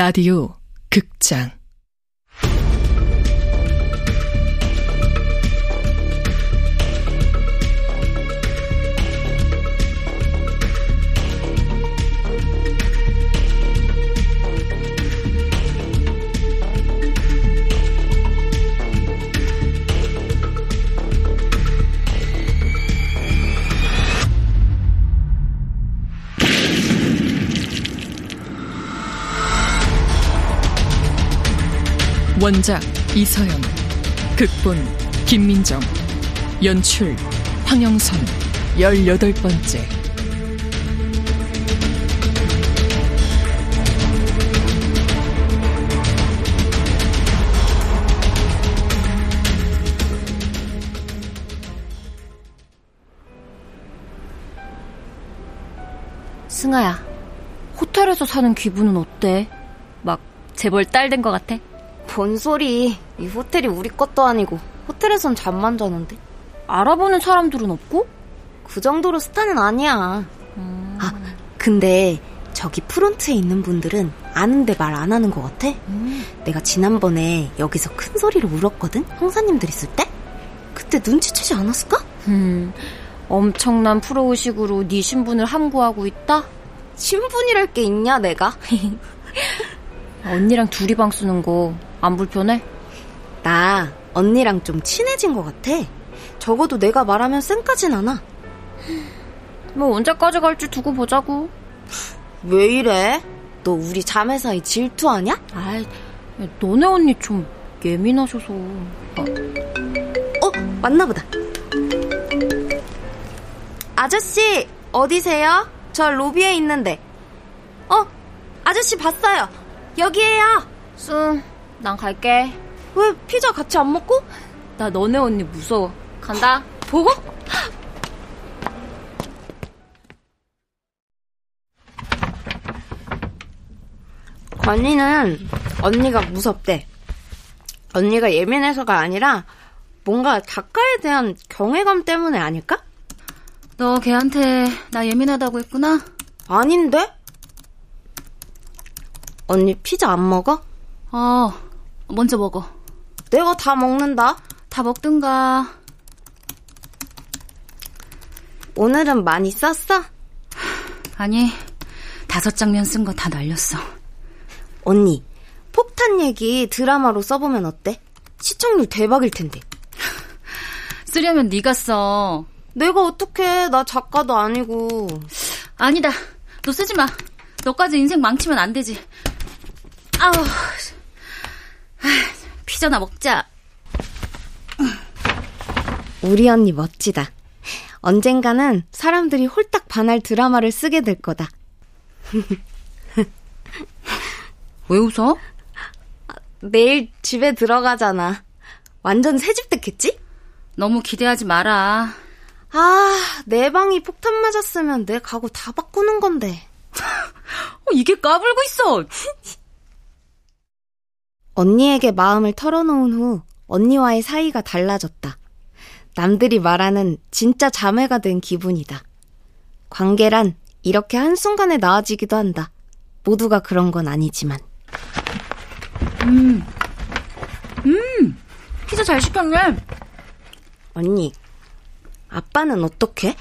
라디오 극장 원작 이서연 극본 김민정 연출 황영선 열여덟 번째 승아야, 호텔에서 사는 기분은 어때? 막 재벌 딸 된 것 같아? 뭔 소리. 이 호텔이 우리 것도 아니고 호텔에선 잠만 자는데. 알아보는 사람들은 없고? 그 정도로 스타는 아니야. 음... 아, 근데 저기 프론트에 있는 분들은 아는데 말 안 하는 것 같아? 음. 내가 지난번에 여기서 큰 소리로 울었거든? 형사님들 있을 때? 그때 눈치채지 않았을까? 음, 엄청난 프로의식으로 네 신분을 함구하고 있다? 신분이랄 게 있냐, 내가? 언니랑 둘이 방 쓰는 거 안 불편해? 나 언니랑 좀 친해진 것 같아. 적어도 내가 말하면 쌩까진 않아. 뭐 언제까지 갈지 두고 보자고. 왜 이래? 너 우리 자매 사이 질투하냐? 아이, 너네 언니 좀 예민하셔서. 어, 어 맞나보다. 아저씨, 어디세요? 저 로비에 있는데. 어, 아저씨 봤어요. 여기에요. 쑥, 난 갈게. 왜 피자 같이 안 먹고? 나 너네 언니 무서워. 간다. 보고? 건이는 언니가 무섭대. 언니가 예민해서가 아니라 뭔가 작가에 대한 경외감 때문에 아닐까? 너 걔한테 나 예민하다고 했구나? 아닌데? 언니 피자 안 먹어? 어, 먼저 먹어. 내가 다 먹는다. 다 먹든가. 오늘은 많이 썼어? 아니, 다섯 장면 쓴 거 다 날렸어. 언니, 폭탄 얘기 드라마로 써보면 어때? 시청률 대박일 텐데. 쓰려면 네가 써. 내가 어떻게? 나 작가도 아니고. 아니다. 너 쓰지 마. 너까지 인생 망치면 안 되지. 아우. 피자나 먹자. 우리 언니 멋지다. 언젠가는 사람들이 홀딱 반할 드라마를 쓰게 될 거다. 왜 웃어? 내일 집에 들어가잖아. 완전 새 집 됐겠지? 너무 기대하지 마라. 아, 내 방이 폭탄 맞았으면 내 가구 다 바꾸는 건데. 어, 이게 까불고 있어. 언니에게 마음을 털어놓은 후 언니와의 사이가 달라졌다. 남들이 말하는 진짜 자매가 된 기분이다. 관계란 이렇게 한순간에 나아지기도 한다. 모두가 그런 건 아니지만. 음, 음, 피자 잘 시켰네. 언니, 아빠는 어떻게?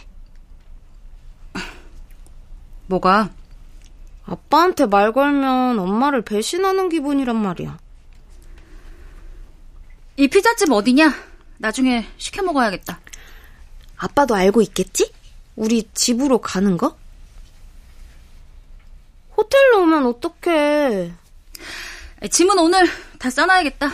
뭐가? 아빠한테 말 걸면 엄마를 배신하는 기분이란 말이야. 이 피자집 어디냐? 나중에 시켜 먹어야겠다. 아빠도 알고 있겠지? 우리 집으로 가는 거? 호텔로 오면 어떡해. 짐은 오늘 다 싸놔야겠다.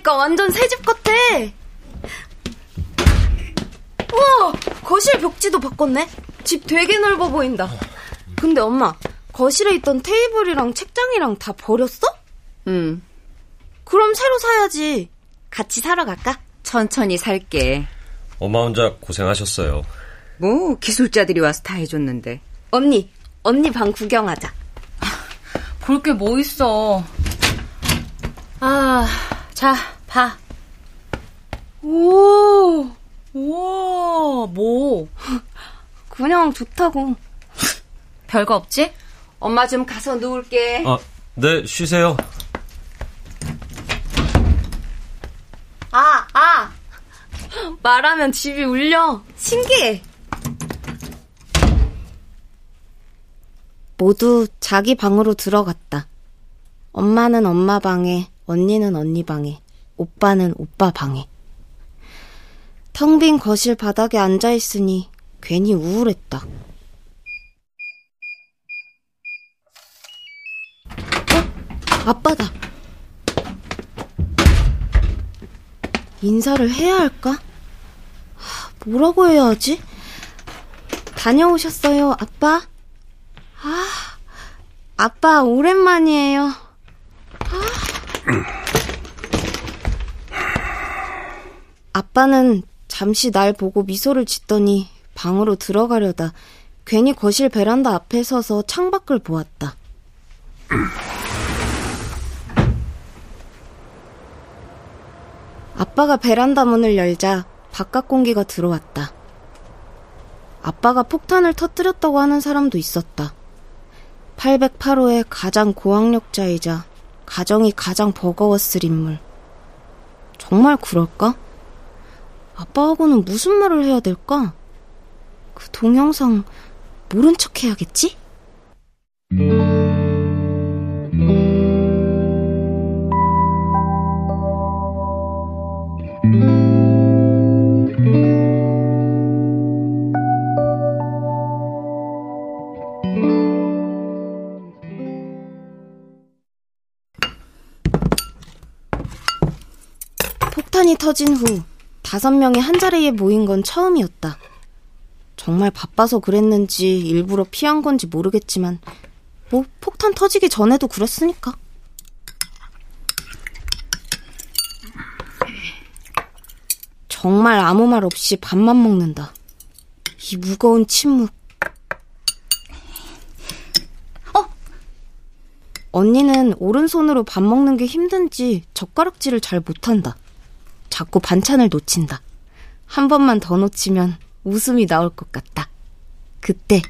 바꾸니까 완전 새 집 같아. 우와, 거실 벽지도 바꿨네. 집 되게 넓어 보인다. 근데 엄마, 거실에 있던 테이블이랑 책장이랑 다 버렸어? 응. 그럼 새로 사야지. 같이 사러 갈까? 천천히 살게. 엄마 혼자 고생하셨어요. 뭐 기술자들이 와서 다 해줬는데. 언니, 언니 방 구경하자. 볼 게 뭐 있어. 아, 자, 봐. 오, 우와, 뭐. 그냥 좋다고. 별거 없지? 엄마 좀 가서 누울게. 아, 네, 쉬세요. 아, 아! 말하면 집이 울려. 신기해. 모두 자기 방으로 들어갔다. 엄마는 엄마 방에, 언니는 언니 방에, 오빠는 오빠 방에. 텅 빈 거실 바닥에 앉아 있으니 괜히 우울했다. 어? 아빠다. 인사를 해야 할까? 뭐라고 해야 하지? 다녀오셨어요, 아빠? 아, 아빠, 오랜만이에요. 아. 아빠는 잠시 날 보고 미소를 짓더니 방으로 들어가려다 괜히 거실 베란다 앞에 서서 창밖을 보았다. 아빠가 베란다 문을 열자 바깥 공기가 들어왔다. 아빠가 폭탄을 터뜨렸다고 하는 사람도 있었다. 808호의 가장 고학력자이자 가정이 가장 버거웠을 인물. 정말 그럴까? 아빠하고는 무슨 말을 해야 될까? 그 동영상 모른 척 해야겠지? 폭탄이 터진 후 다섯 명이 한 자리에 모인 건 처음이었다. 정말 바빠서 그랬는지 일부러 피한 건지 모르겠지만 뭐 폭탄 터지기 전에도 그랬으니까. 정말 아무 말 없이 밥만 먹는다. 이 무거운 침묵. 어? 언니는 오른손으로 밥 먹는 게 힘든지 젓가락질을 잘 못한다. 자꾸 반찬을 놓친다. 한 번만 더 놓치면 웃음이 나올 것 같다. 그때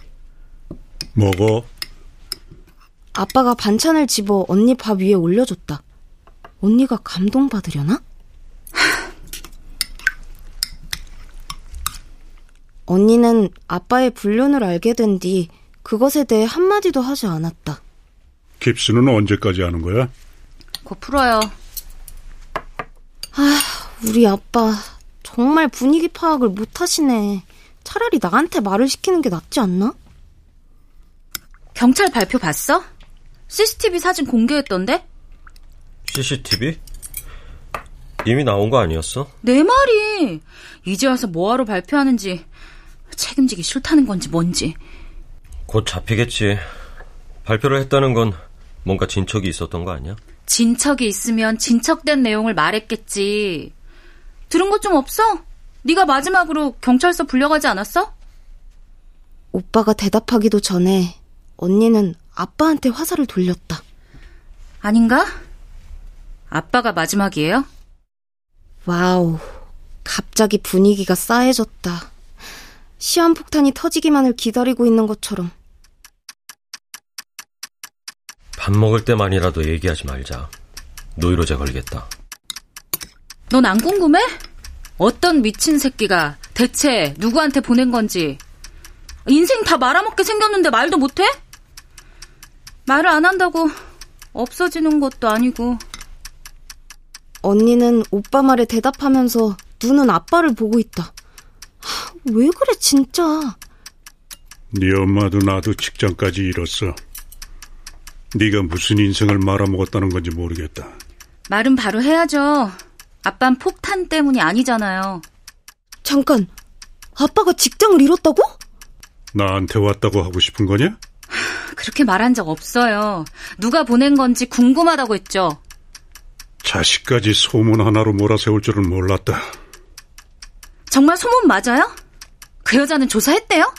먹어. 아빠가 반찬을 집어 언니 밥 위에 올려줬다. 언니가 감동받으려나? 언니는 아빠의 불륜을 알게 된 뒤 그것에 대해 한마디도 하지 않았다. 깁스는 언제까지 하는 거야? 곧 풀어요. 아, 우리 아빠 정말 분위기 파악을 못 하시네. 차라리 나한테 말을 시키는 게 낫지 않나? 경찰 발표 봤어? CCTV 사진 공개했던데? CCTV? 이미 나온 거 아니었어? 내 말이 이제 와서 뭐하러 발표하는지 책임지기 싫다는 건지 뭔지 곧 잡히겠지. 발표를 했다는 건 뭔가 진척이 있었던 거 아니야? 진척이 있으면 진척된 내용을 말했겠지 들은 것 좀 없어? 네가 마지막으로 경찰서 불려가지 않았어? 오빠가 대답하기도 전에 언니는 아빠한테 화살을 돌렸다. 아닌가? 아빠가 마지막이에요? 와우. 갑자기 분위기가 싸해졌다. 시한폭탄이 터지기만을 기다리고 있는 것처럼. 밥 먹을 때만이라도 얘기하지 말자. 노이로제 걸겠다. 넌 안 궁금해? 어떤 미친 새끼가 대체 누구한테 보낸 건지 인생 다 말아먹게 생겼는데 말도 못해? 말을 안 한다고 없어지는 것도 아니고 언니는 오빠 말에 대답하면서 눈은 아빠를 보고 있다. 하, 왜 그래 진짜. 네 엄마도 나도 직장까지 잃었어. 네가 무슨 인생을 말아먹었다는 건지 모르겠다. 말은 바로 해야죠. 아빤 폭탄 때문이 아니잖아요. 잠깐, 아빠가 직장을 잃었다고? 나한테 왔다고 하고 싶은 거냐? 그렇게 말한 적 없어요. 누가 보낸 건지 궁금하다고 했죠. 자식까지 소문 하나로 몰아세울 줄은 몰랐다. 정말 소문 맞아요? 그 여자는 조사했대요?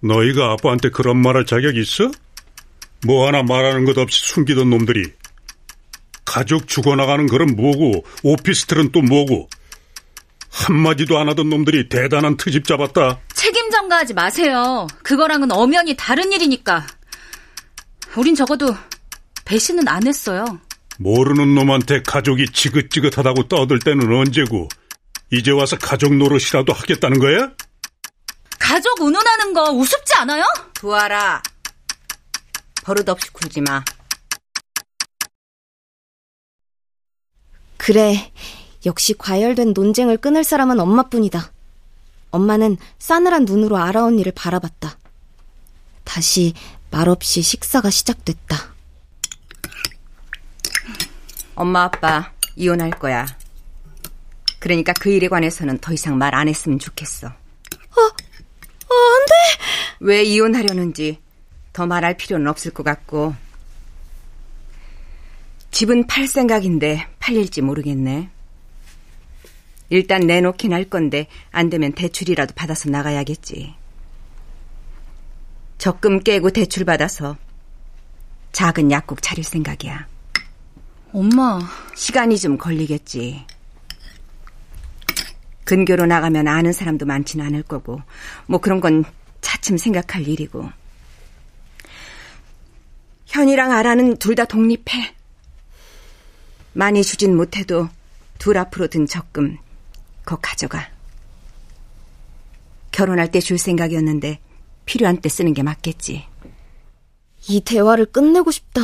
너희가 아빠한테 그런 말할 자격 있어? 뭐 하나 말하는 것 없이 숨기던 놈들이 가족 죽어나가는 글은 뭐고 오피스텔은 또 뭐고 한마디도 안 하던 놈들이 대단한 트집 잡았다. 책임 전가하지 마세요. 그거랑은 엄연히 다른 일이니까. 우린 적어도 배신은 안 했어요. 모르는 놈한테 가족이 지긋지긋하다고 떠들 때는 언제고 이제 와서 가족 노릇이라도 하겠다는 거야? 가족 운운하는 거 우습지 않아요? 두아라. 버릇없이 굴지 마. 그래. 역시 과열된 논쟁을 끊을 사람은 엄마뿐이다. 엄마는 싸늘한 눈으로 아라 언니를 바라봤다. 다시 말없이 식사가 시작됐다. 엄마 아빠 이혼할 거야. 그러니까 그 일에 관해서는 더 이상 말 안 했으면 좋겠어. 어, 어, 안 돼! 왜 이혼하려는지 더 말할 필요는 없을 것 같고. 집은 팔 생각인데 팔릴지 모르겠네. 일단 내놓긴 할 건데 안 되면 대출이라도 받아서 나가야겠지. 적금 깨고 대출 받아서 작은 약국 차릴 생각이야. 엄마. 시간이 좀 걸리겠지. 근교로 나가면 아는 사람도 많지는 않을 거고, 뭐 그런 건 차츰 생각할 일이고. 현이랑 아라는 둘 다 독립해. 많이 주진 못해도 둘 앞으로 든 적금 거 가져가. 결혼할 때 줄 생각이었는데 필요한 때 쓰는 게 맞겠지. 이 대화를 끝내고 싶다.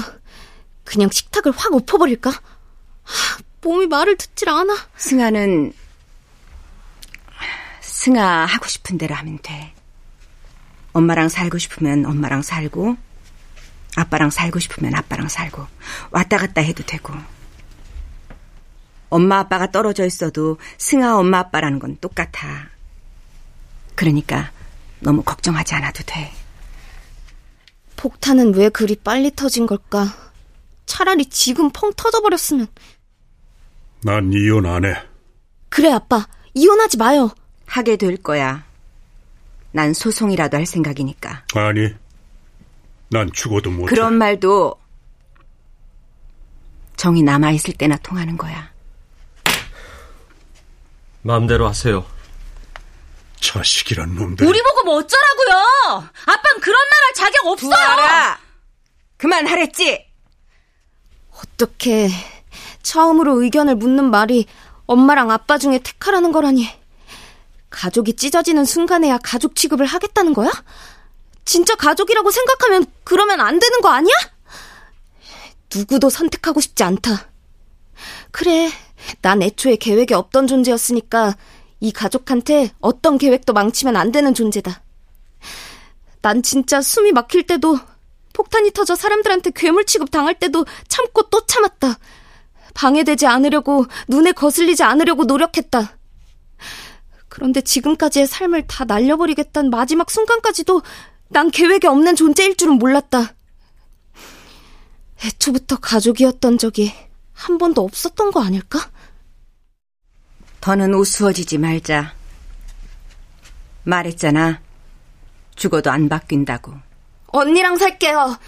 그냥 식탁을 확 엎어버릴까? 하, 몸이 말을 듣질 않아. 승아는 승아 하고 싶은 대로 하면 돼. 엄마랑 살고 싶으면 엄마랑 살고 아빠랑 살고 싶으면 아빠랑 살고 왔다 갔다 해도 되고 엄마 아빠가 떨어져 있어도 승아 엄마 아빠라는 건 똑같아. 그러니까 너무 걱정하지 않아도 돼. 폭탄은 왜 그리 빨리 터진 걸까? 차라리 지금 펑 터져버렸으면. 난 이혼 안 해. 그래, 아빠. 이혼하지 마요. 하게 될 거야. 난 소송이라도 할 생각이니까. 아니, 난 죽어도 못해. 그런 말도 정이 남아있을 때나 통하는 거야. 마음대로 하세요. 자식이란 놈들. 우리 보고 뭐 어쩌라고요? 아빤 그런 말 할 자격 없어요. 두아라! 그만하랬지? 어떻게 처음으로 의견을 묻는 말이 엄마랑 아빠 중에 택하라는 거라니. 가족이 찢어지는 순간에야 가족 취급을 하겠다는 거야? 진짜 가족이라고 생각하면 그러면 안 되는 거 아니야? 누구도 선택하고 싶지 않다. 그래, 난 애초에 계획이 없던 존재였으니까 이 가족한테 어떤 계획도 망치면 안 되는 존재다. 난 진짜 숨이 막힐 때도 폭탄이 터져 사람들한테 괴물 취급 당할 때도 참고 또 참았다. 방해되지 않으려고 눈에 거슬리지 않으려고 노력했다. 그런데 지금까지의 삶을 다 날려버리겠다는 마지막 순간까지도 난 계획이 없는 존재일 줄은 몰랐다. 애초부터 가족이었던 적이 한 번도 없었던 거 아닐까? 더는 우스워지지 말자. 말했잖아. 죽어도 안 바뀐다고. 언니랑 살게요.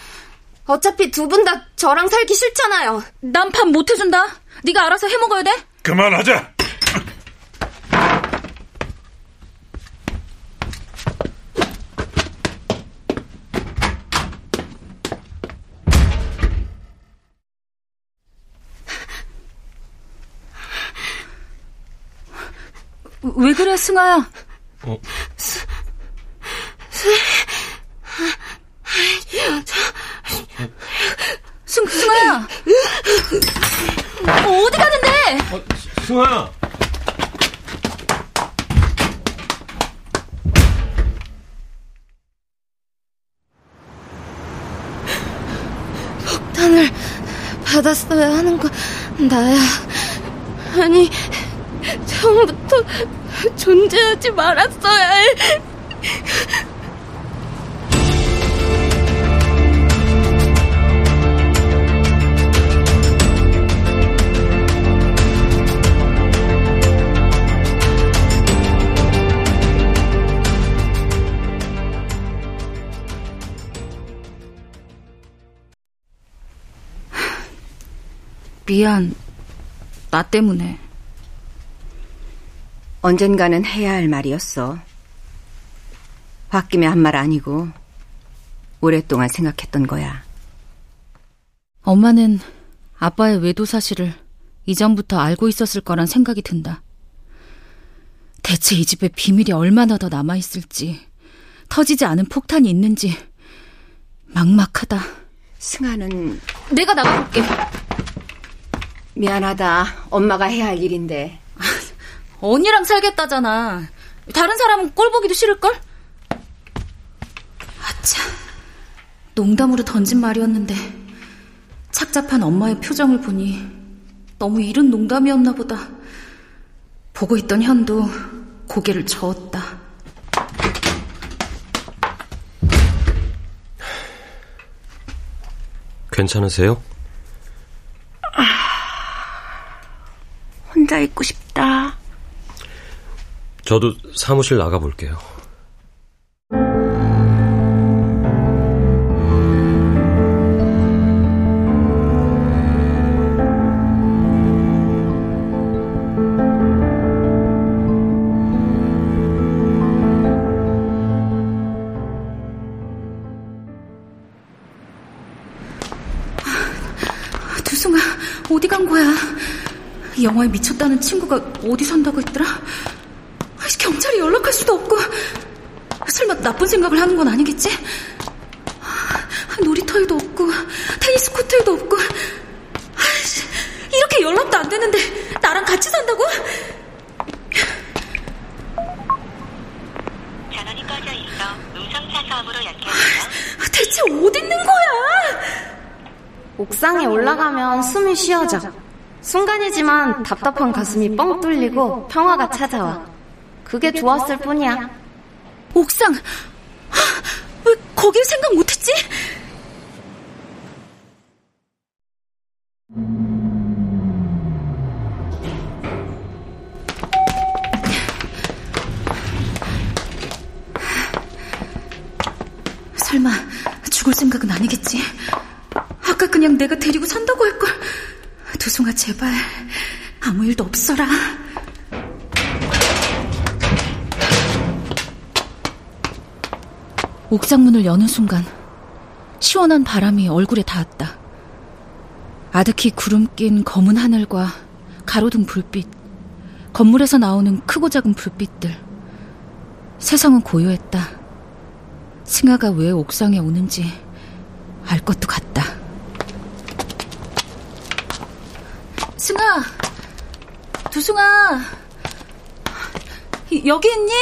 어차피 두 분 다 저랑 살기 싫잖아요. 난밥못 해준다. 네가 알아서 해 먹어야 돼. 그만하자. 왜 그래, 승아야? 어. 승, 승아야! 어, 어디 가는데? 어, 승아야! 폭탄을 받았어야 하는 거 나야. 아니, 처음부터 존재하지 말았어야 해. 미안, 나 때문에. 언젠가는 해야 할 말이었어. 홧김에 한말 아니고 오랫동안 생각했던 거야. 엄마는 아빠의 외도 사실을 이전부터 알고 있었을 거란 생각이 든다. 대체 이 집에 비밀이 얼마나 더 남아있을지, 터지지 않은 폭탄이 있는지, 막막하다. 승아는 내가 나가볼게. 미안하다. 엄마가 해야 할 일인데. 언니랑 살겠다잖아. 다른 사람은 꼴 보기도 싫을걸? 아차. 농담으로 던진 말이었는데 착잡한 엄마의 표정을 보니 너무 이른 농담이었나 보다. 보고 있던 현도 고개를 저었다. 괜찮으세요? 혼자 있고 싶다. 저도 사무실 나가볼게요. 두승아, 어디 간 거야? 영화에 미쳤다는 친구가 어디 산다고 했더라? 연락할 수도 없고. 설마 나쁜 생각을 하는 건 아니겠지? 아, 놀이터에도 없고, 테니스 코트에도 없고. 아이씨, 이렇게 연락도 안 되는데, 나랑 같이 산다고? 전원이 꺼져 있어 음성 차소음으로 연결되어 대체 어디 있는 거야? 옥상에 올라가면 숨이 쉬어져. 순간이지만 답답한 가슴이 뻥 뚫리고 평화가 찾아와. 그게 좋았을 뿐이야. 옥상. 하, 왜 거길 생각 못했지? 설마 죽을 생각은 아니겠지? 아까 그냥 내가 데리고 산다고 할걸. 두송아 제발 아무 일도 없어라. 옥상 문을 여는 순간 시원한 바람이 얼굴에 닿았다. 아득히 구름 낀 검은 하늘과 가로등 불빛, 건물에서 나오는 크고 작은 불빛들. 세상은 고요했다. 승아가 왜 옥상에 오는지 알 것도 같다. 승아, 두승아, 여기 있니?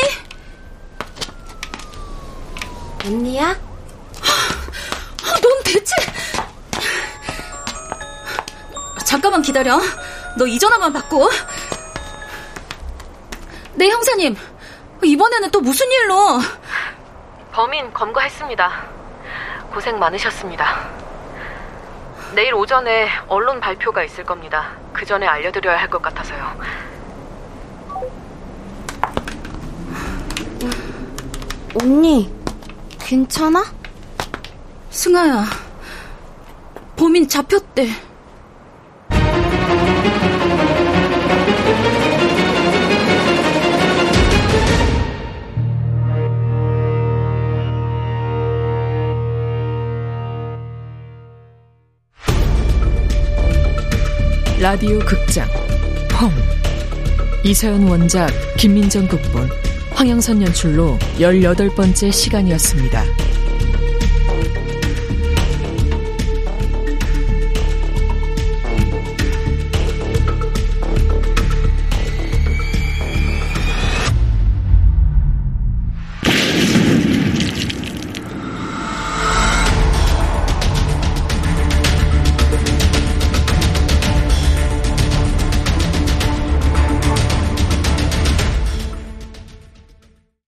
언니야? 아, 넌 대체 잠깐만 기다려. 너 이 전화만 받고. 네 형사님, 이번에는 또 무슨 일로? 범인 검거했습니다. 고생 많으셨습니다. 내일 오전에 언론 발표가 있을 겁니다. 그 전에 알려드려야 할 것 같아서요. 언니, 괜찮아? 승아야, 범인 잡혔대. 라디오 극장 펑 이서연 원작 김민정 극본 황영선 연출로 18번째 시간이었습니다.